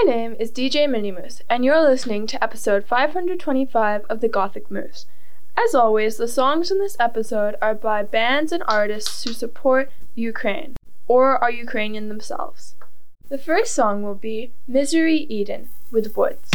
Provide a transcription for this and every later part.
My name is DJ Mini Moose, and you're listening to episode 525 of The Gothic Moose. As always, the songs in this episode are by bands and artists who support Ukraine, or are Ukrainian themselves. The first song will be Misery Eden with Woods.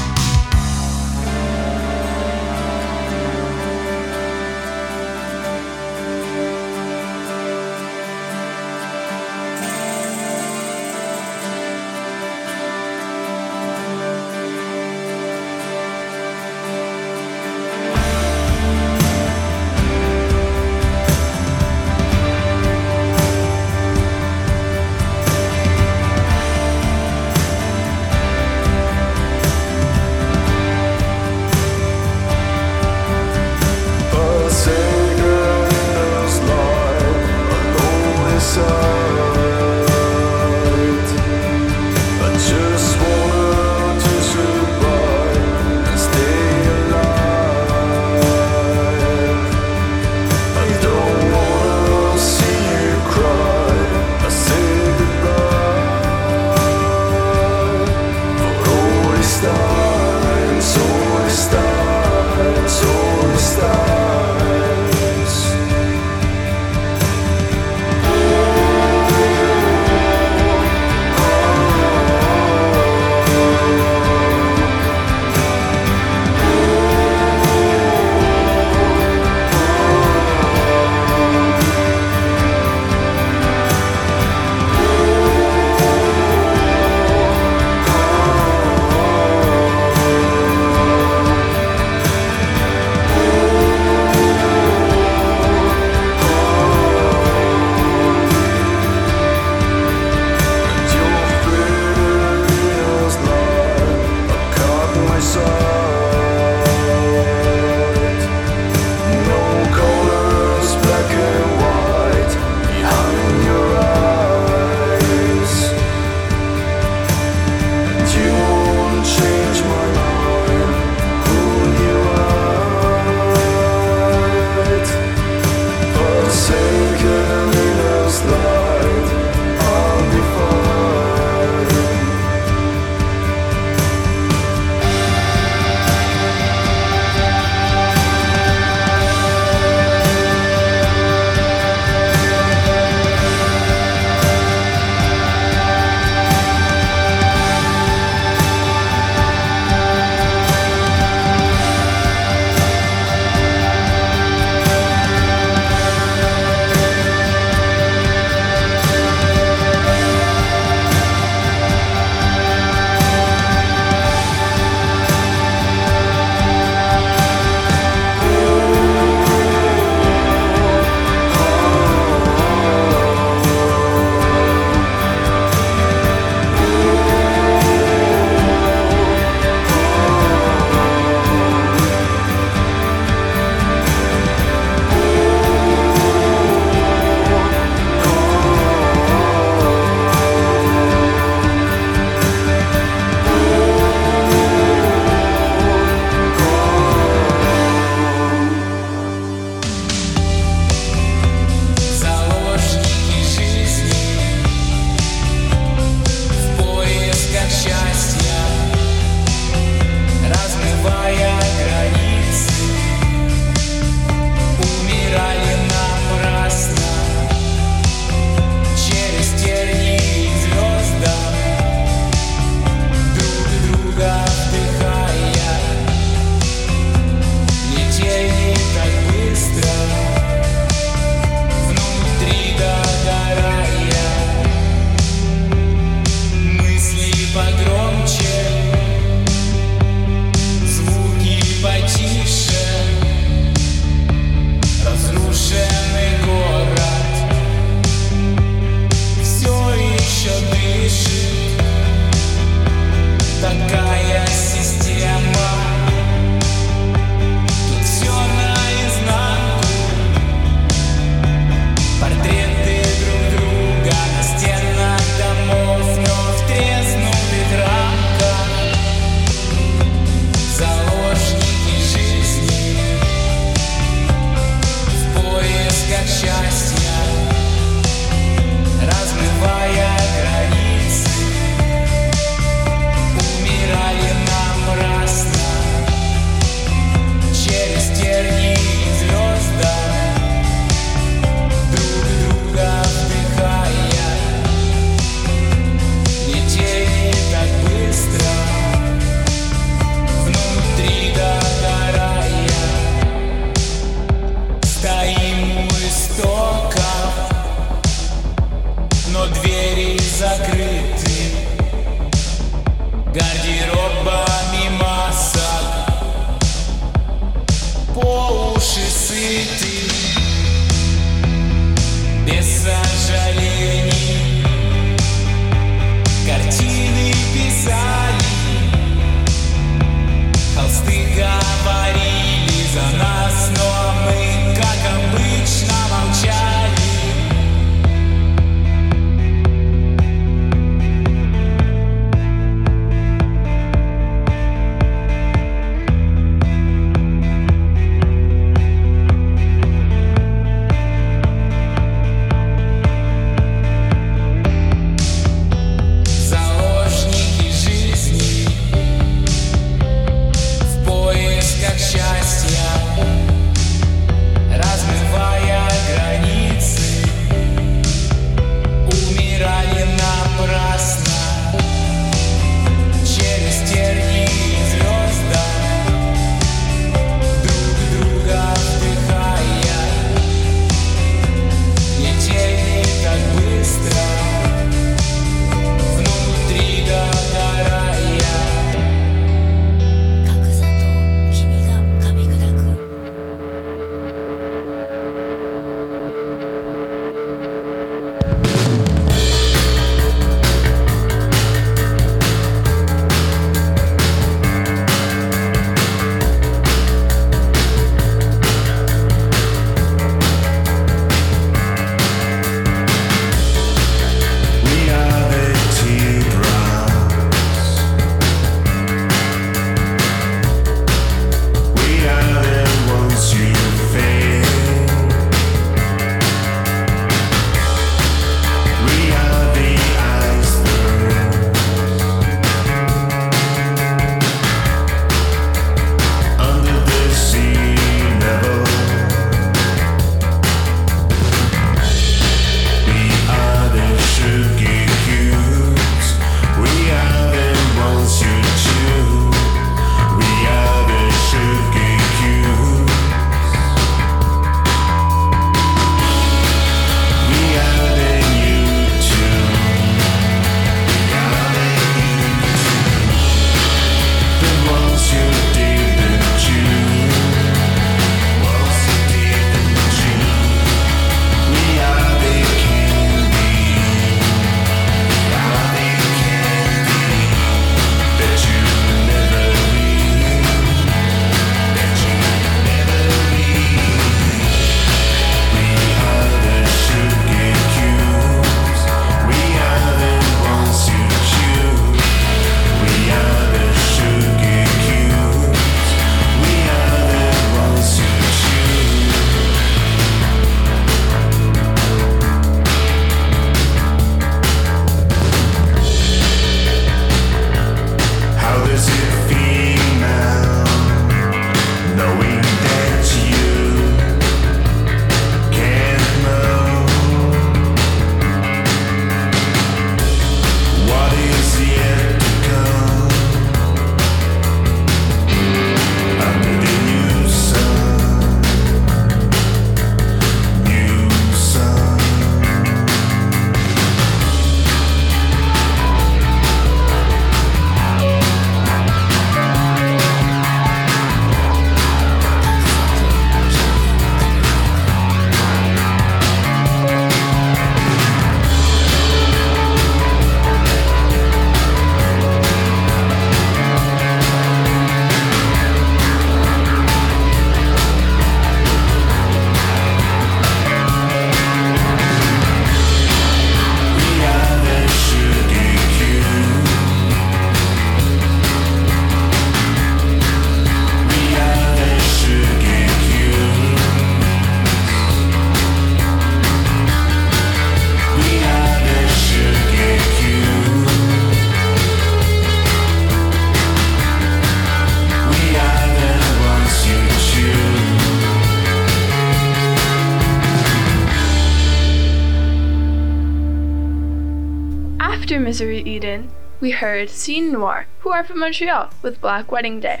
heard Scene Noir, who are from Montreal, with Black Wedding Day.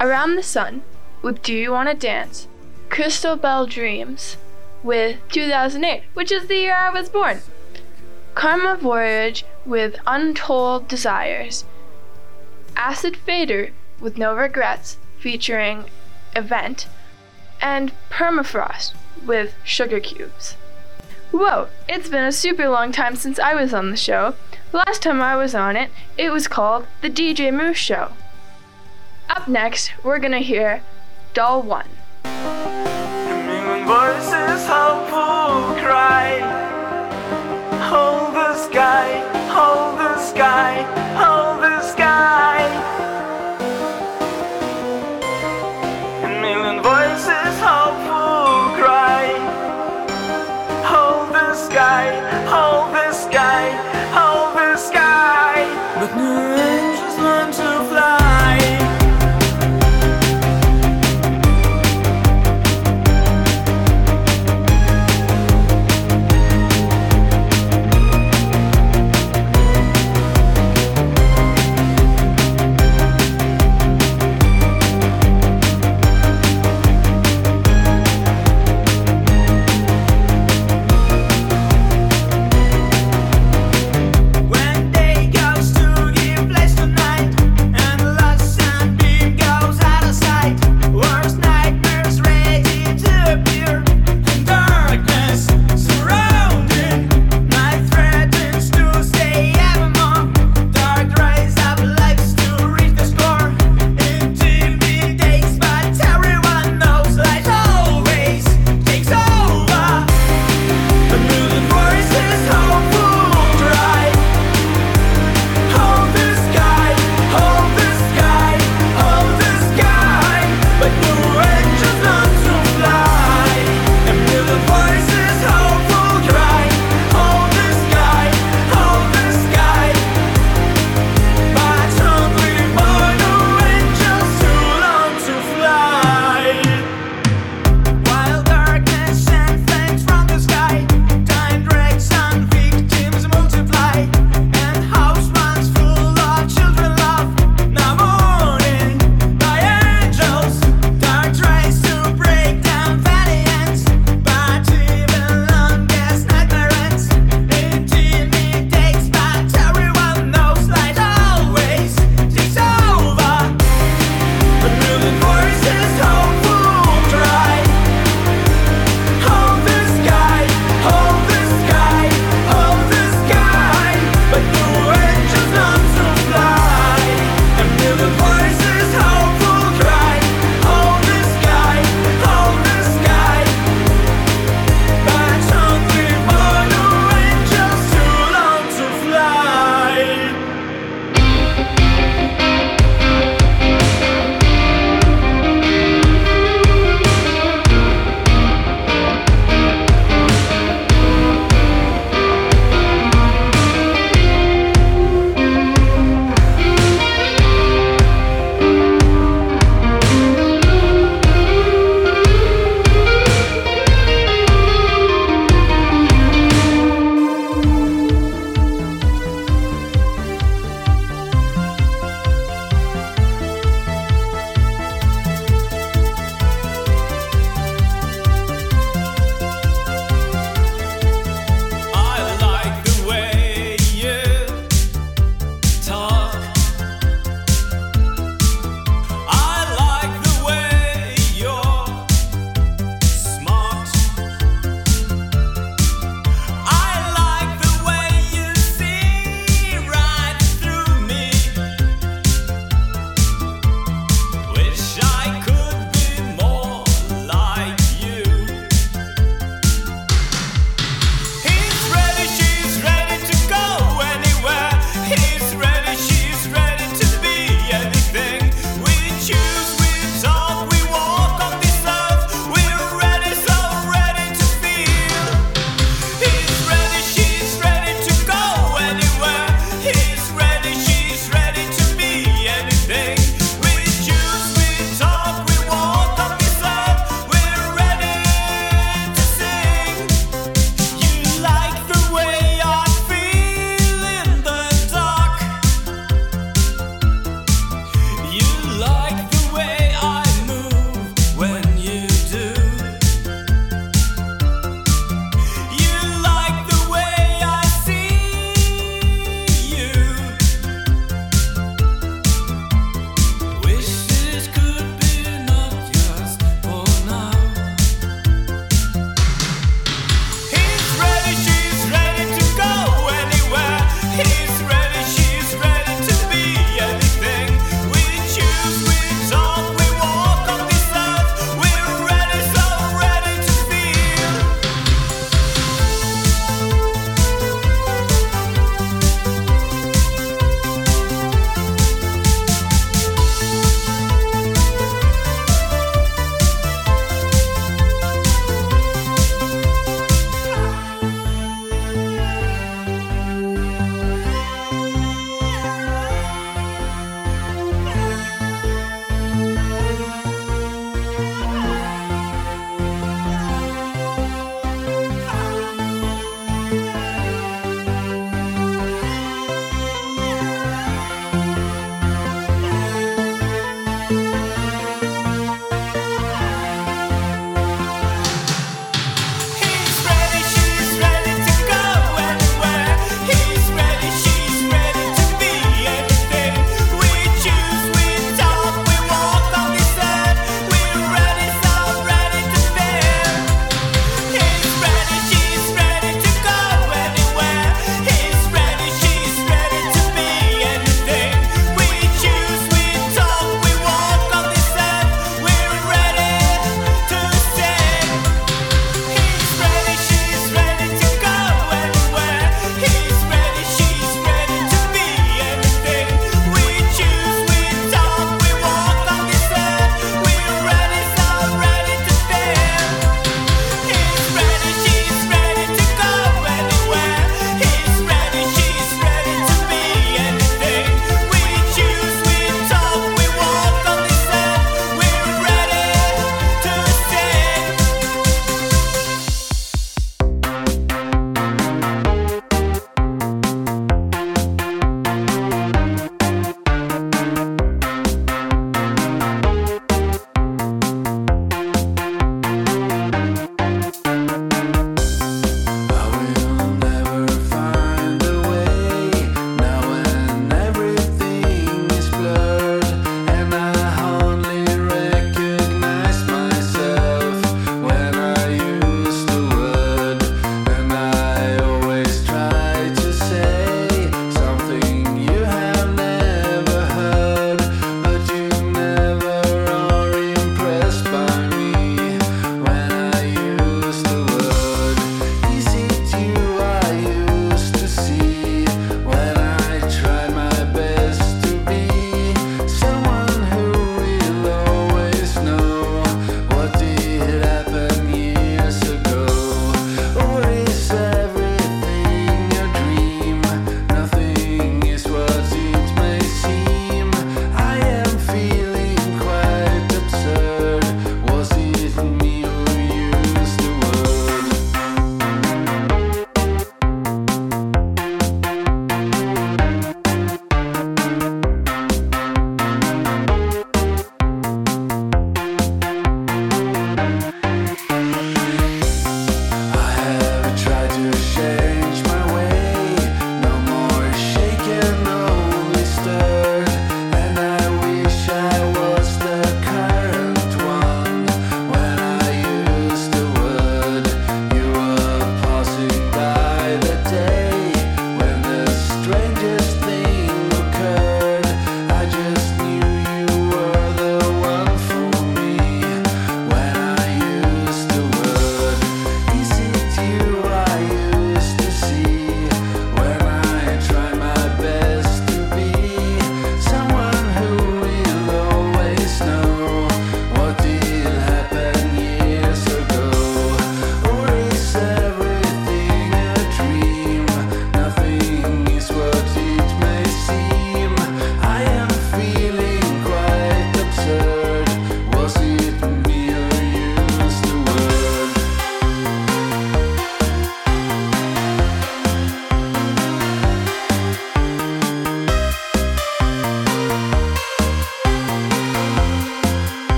Around the Sun, with Do You Wanna Dance? Christabel Dreams, with 2008, which is the year I was born. Karma Voyage, with Untold Desires. Acid Fader, with No Regrets, featuring Event. And Permafrost, with Sugar Cubes. Whoa, it's been a super long time since I was on the show. Last time I was on it, it was called The DJ Moose Show. Up next, we're gonna hear dull one. voices cry Hold the sky, hold the sky, the sky, oh, hold the sky, hold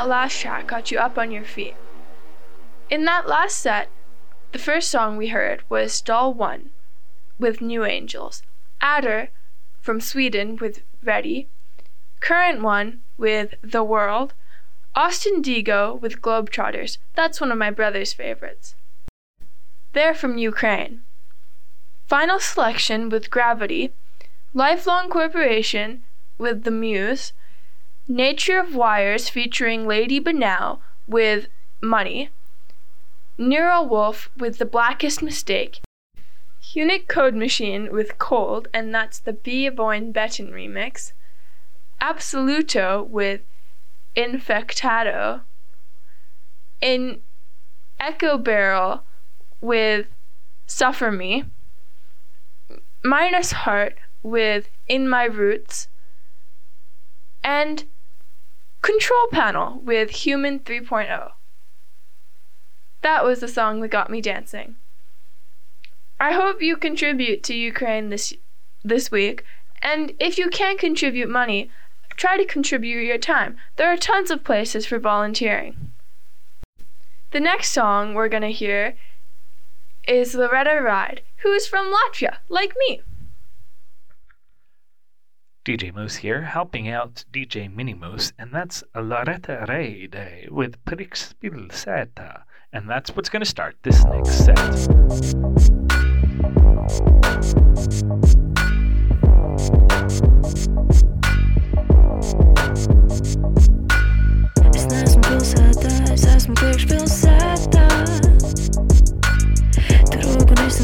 that last track got you up on your feet. In that last set, the first song we heard was dull one with New Angels, Ater from Sweden with Ready, Current One with The World, Austin Digo with Globetrotters. That's one of my brother's favorites. They're from Ukraine. Final Selection with Gravity, Lifelong Corporation with The Muse, Nature of Wires featuring Lady Banal with Money, NeuroWulf with The Blackest Mistake, Unique Code Machine with Cold, and that's the Beborn Beton remix, Absoluto with Infektado, in Echoberyl with Suffer Me, Minus Heart with In My Roots, and Control Panel with Human 3.0. That was the song that got me dancing. I hope you contribute to Ukraine this this week, and if you can't contribute money, try to contribute your time. There are tons of places for volunteering. The next song we're going to hear is Loretta Ride, who is from Latvia, like me. DJ Moose here, helping out DJ Mini Moose, and that's Loretta Rade with Prix Seta. And that's what's going to start this next set.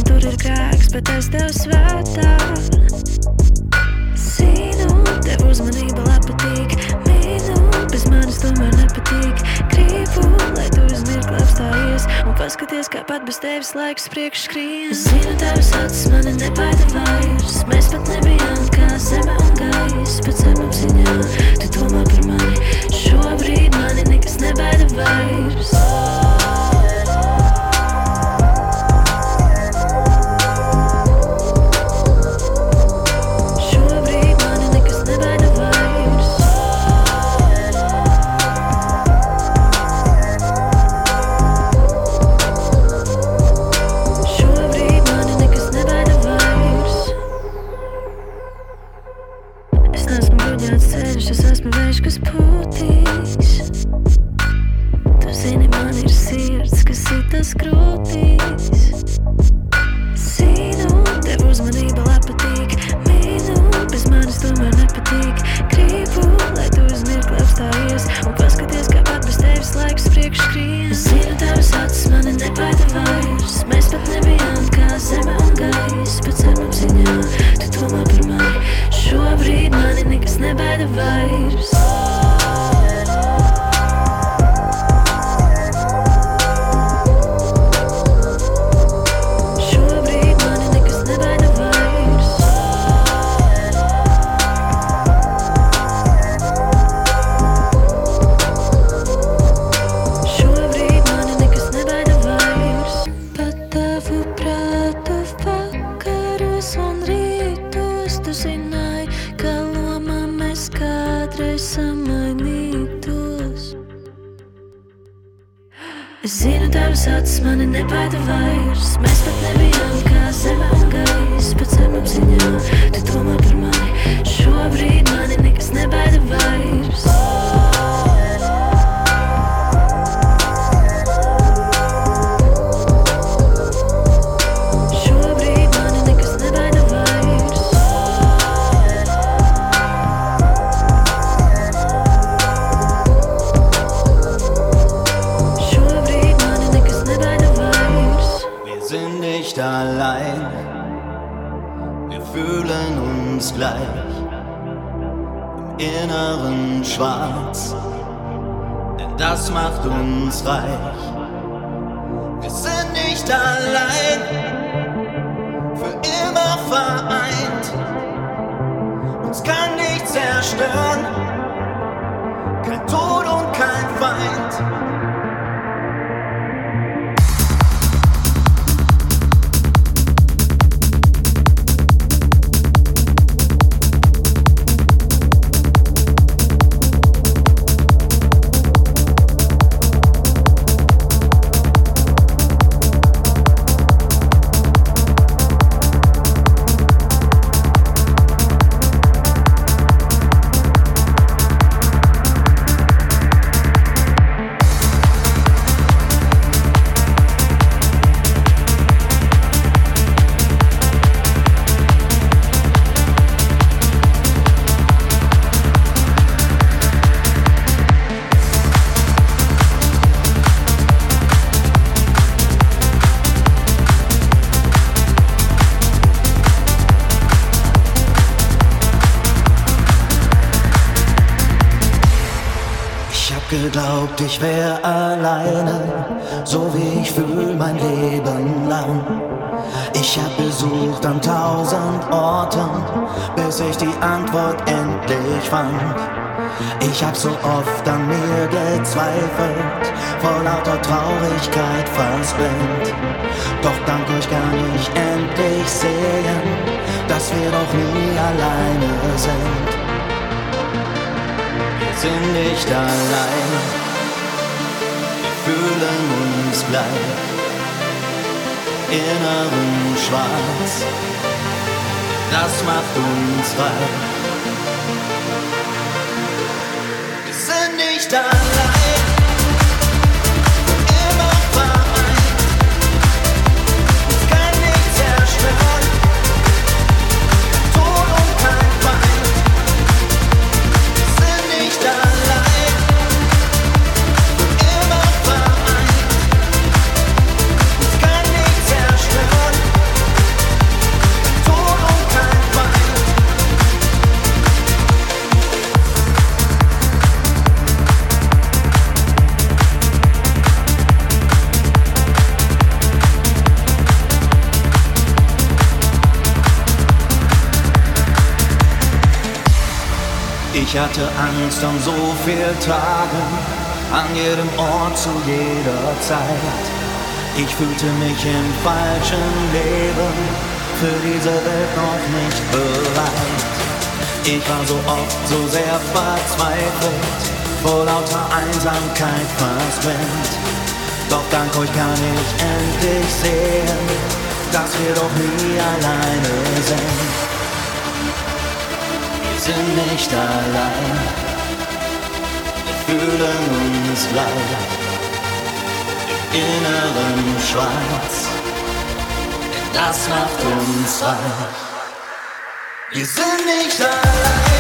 Tur ir grēks, bet es tev svētā. Uzmanība labi patīk. Mīnu, bez manis tomēr nepatīk. Gribu, lai tu uz mirkli apstājies un paskaties, kā pat bez tevis laiks priekš skrien. Es zinu, tavs acis mani nebaida vairs. Mēs pat nebijām kā zeme un gaiss, bet zemapziņā tu domā par mani. Šobrīd mani nekas nebaida vairs. Šobrīd sitas krūtīs. Zinu, tev uzmanība patīk. Mīnu, bez manis tomēr nepatīk. Gribu, lai tu uz mirkli apstājies un paskaties, kā pat bez tevis laiks priekš skrien. Zinu, tavs acis mani nebaida vairs. Mēs pat nebijām kā zeme un gaiss, bet zemapziņā tu domā par mani. Šobrīd mani nekas nebaida vairs. Šobrīd mani nebaida vairs. Mēs pat nebijām kā gaiss, bet zemapziņā tu domā par mani. Šobrīd mani das ich wär alleine, so wie ich fühl mein Leben lang. Ich hab besucht an tausend Orten, bis ich die Antwort endlich fand. Ich hab so oft an mir gezweifelt, vor lauter Traurigkeit fast blind. Doch dank euch kann ich endlich sehen, dass wir doch nie alleine sind. Wir sind nicht allein, fühlen uns gleich, inneren Schwarz, das macht uns reich. Wir sind nicht allein, hatte Angst an so viel Tagen, an jedem Ort zu jeder Zeit. Ich fühlte mich im falschen Leben, für diese Welt noch nicht bereit. Ich war so oft so sehr verzweifelt, vor lauter Einsamkeit fast blind. Doch dank euch kann ich endlich sehen, dass wir doch nie alleine sind. Sind nicht allein, wir fühlen uns gleich im inneren Schwarz, denn das macht uns reich. Wir sind nicht allein,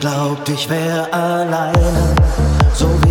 Geglaubt, ich wär alleine, so wie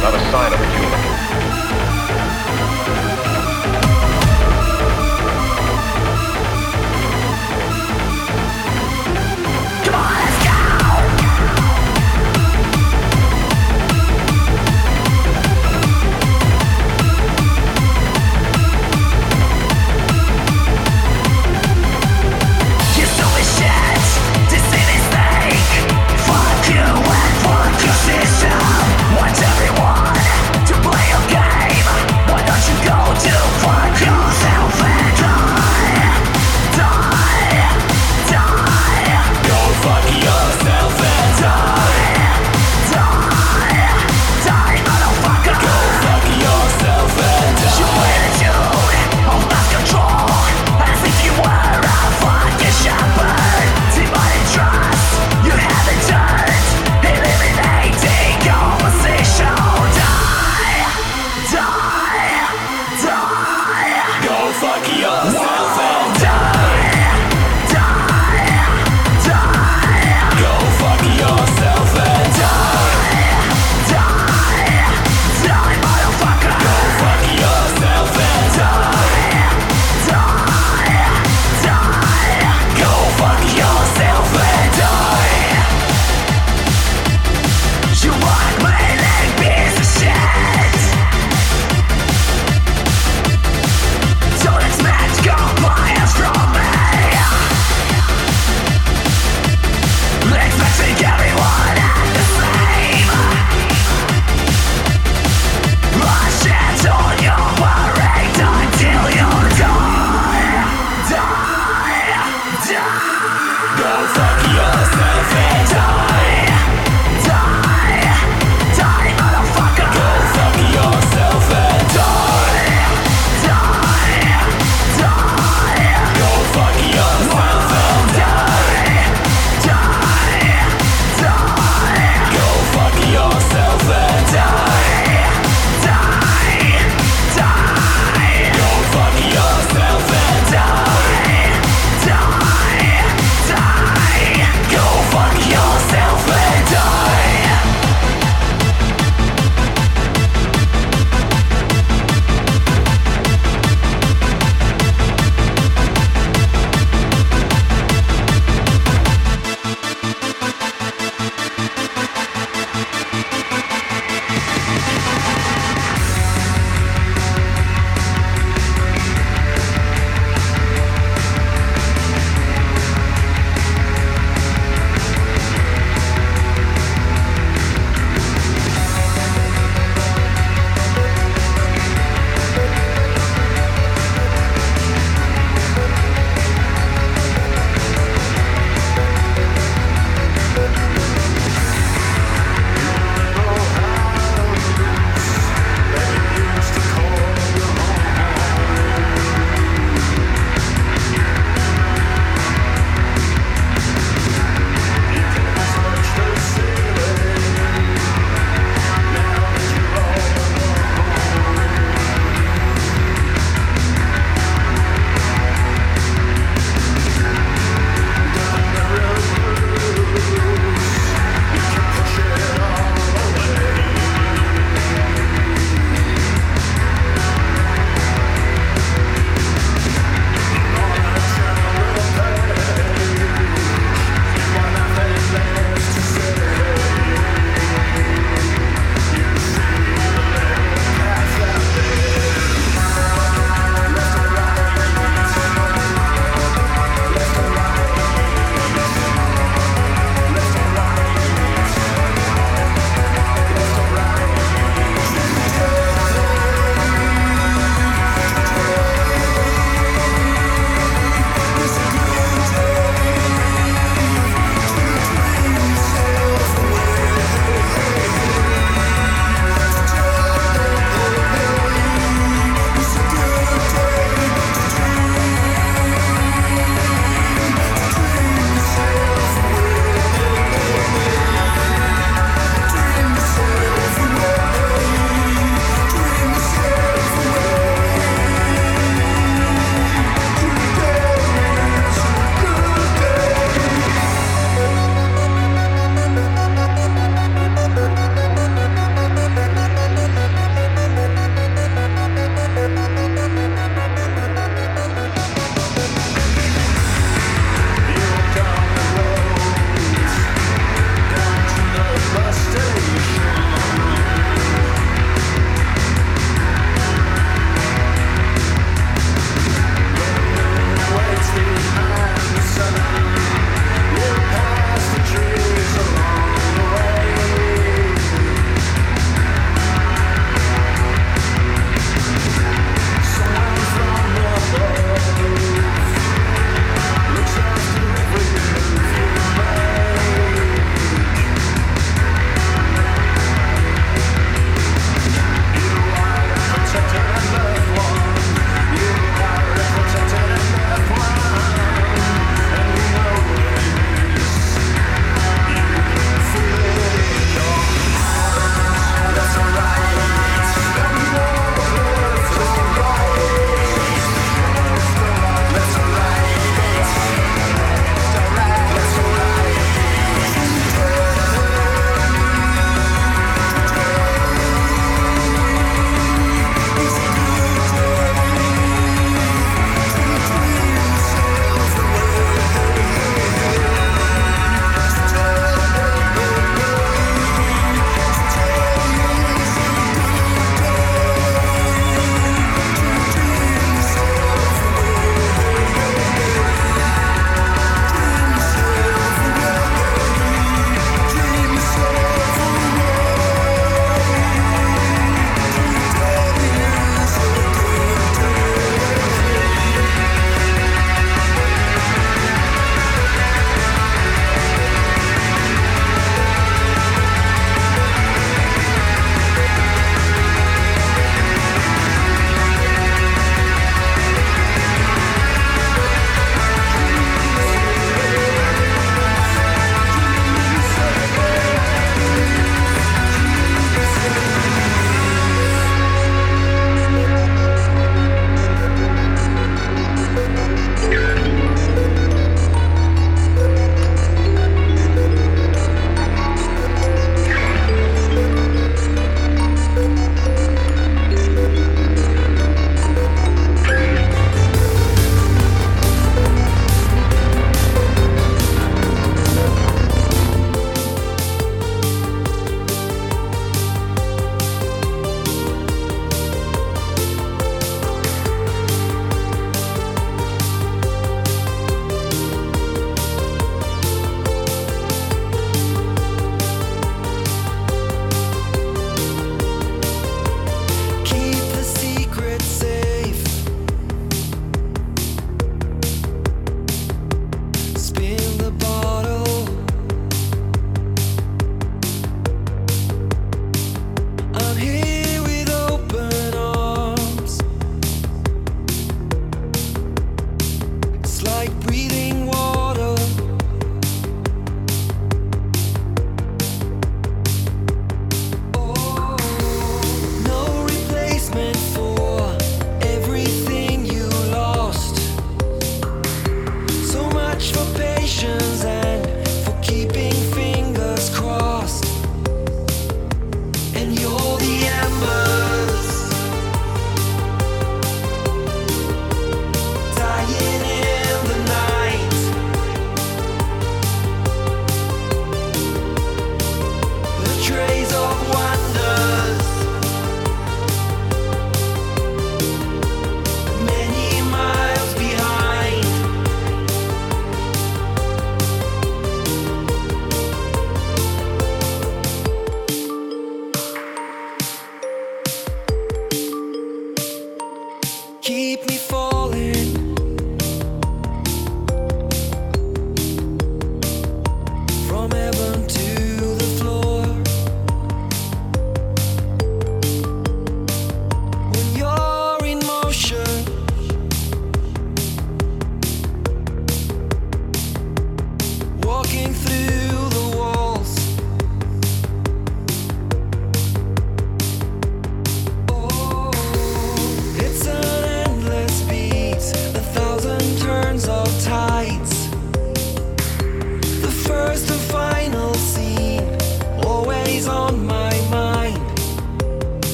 Not a sign of human.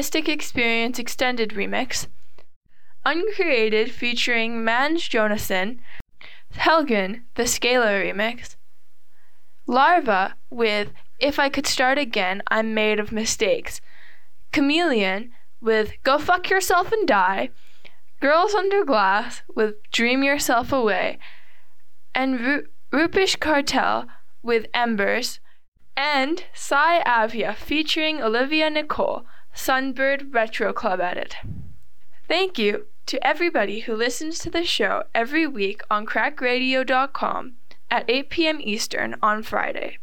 Mystic Experience Extended Remix, Uncreated featuring Mans Jonassen, Helgen, the Scalar Remix, Larva with If I Could Start Again, I'm Made of Mistakes, Chameleon with Go Fuck Yourself and Die, Girls Under Glass with Dream Yourself Away, and Ru- Rupish Cartel with Embers, and Sai Avia featuring Olivia Nicole, Sunbird Retro Club Edit. Thank you to everybody who listens to the show every week on crackradio.com at 8 p.m. Eastern on Friday,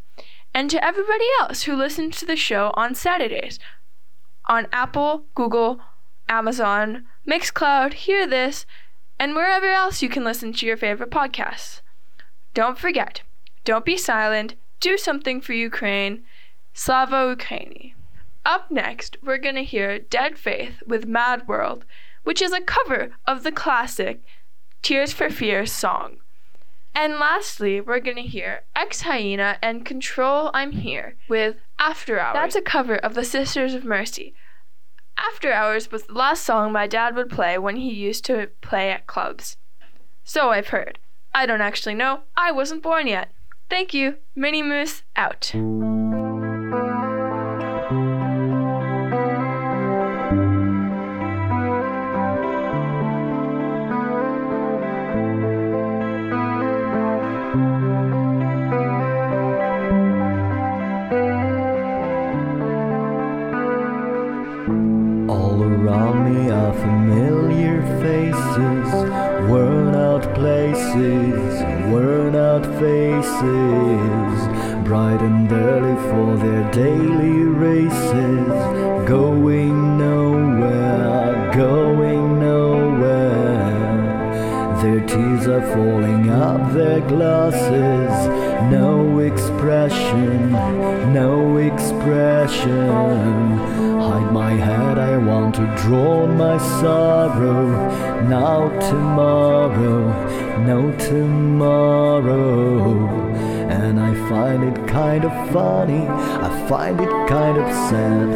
and to everybody else who listens to the show on Saturdays on Apple, Google, Amazon, Mixcloud, Hear This, and wherever else you can listen to your favorite podcasts. Don't forget, don't be silent, do something for Ukraine. Slava Ukraini. Up next, we're going to hear Dead Faith with Mad World, which is a cover of the classic Tears for Fears song. And lastly, we're going to hear Ex Hyena and Control I'm Here with After Hours. That's a cover of the Sisters of Mercy. After Hours was the last song my dad would play when he used to play at clubs. So I've heard. I don't actually know. I wasn't born yet. Thank you. Mini Moose out. Familiar faces, worn out places, worn out faces, bright and early for their daily races, going nowhere, going nowhere. Their tears are falling out their glasses, no expression, no expression. Hide my head, I want to drown my sorrow. Now, tomorrow, no tomorrow. And I find it kind of funny, I find it kind of sad.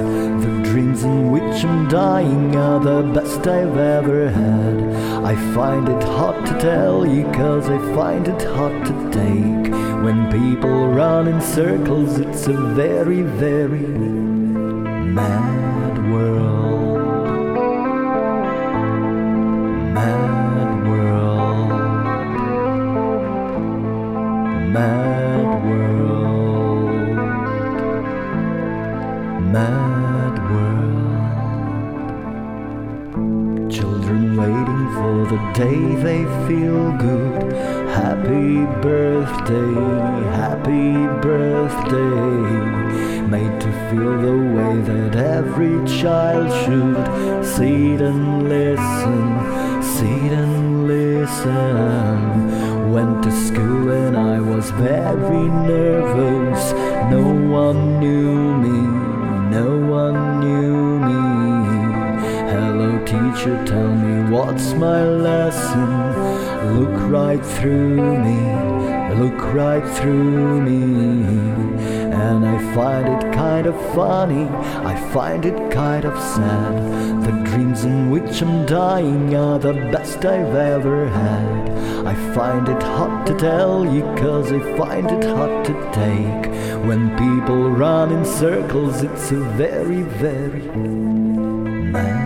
The dreams in which I'm dying are the best I've ever had. I find it hard to tell you, cause I find it hard to take. When people run in circles, it's a very, very mad world. Mad world. Mad world. Mad world. Children waiting for the day they feel good. Happy birthday, happy birthday. Made to feel every child should. Sit and listen, sit and listen. Went to school and I was very nervous. No one knew me, no one knew me. Hello, teacher, tell me what's my lesson. Look right through me, look right through me. And I find it kind of funny, I find it kind of sad. The dreams in which I'm dying are the best I've ever had. I find it hard to tell you, cause I find it hard to take. When people run in circles, it's a very, very mad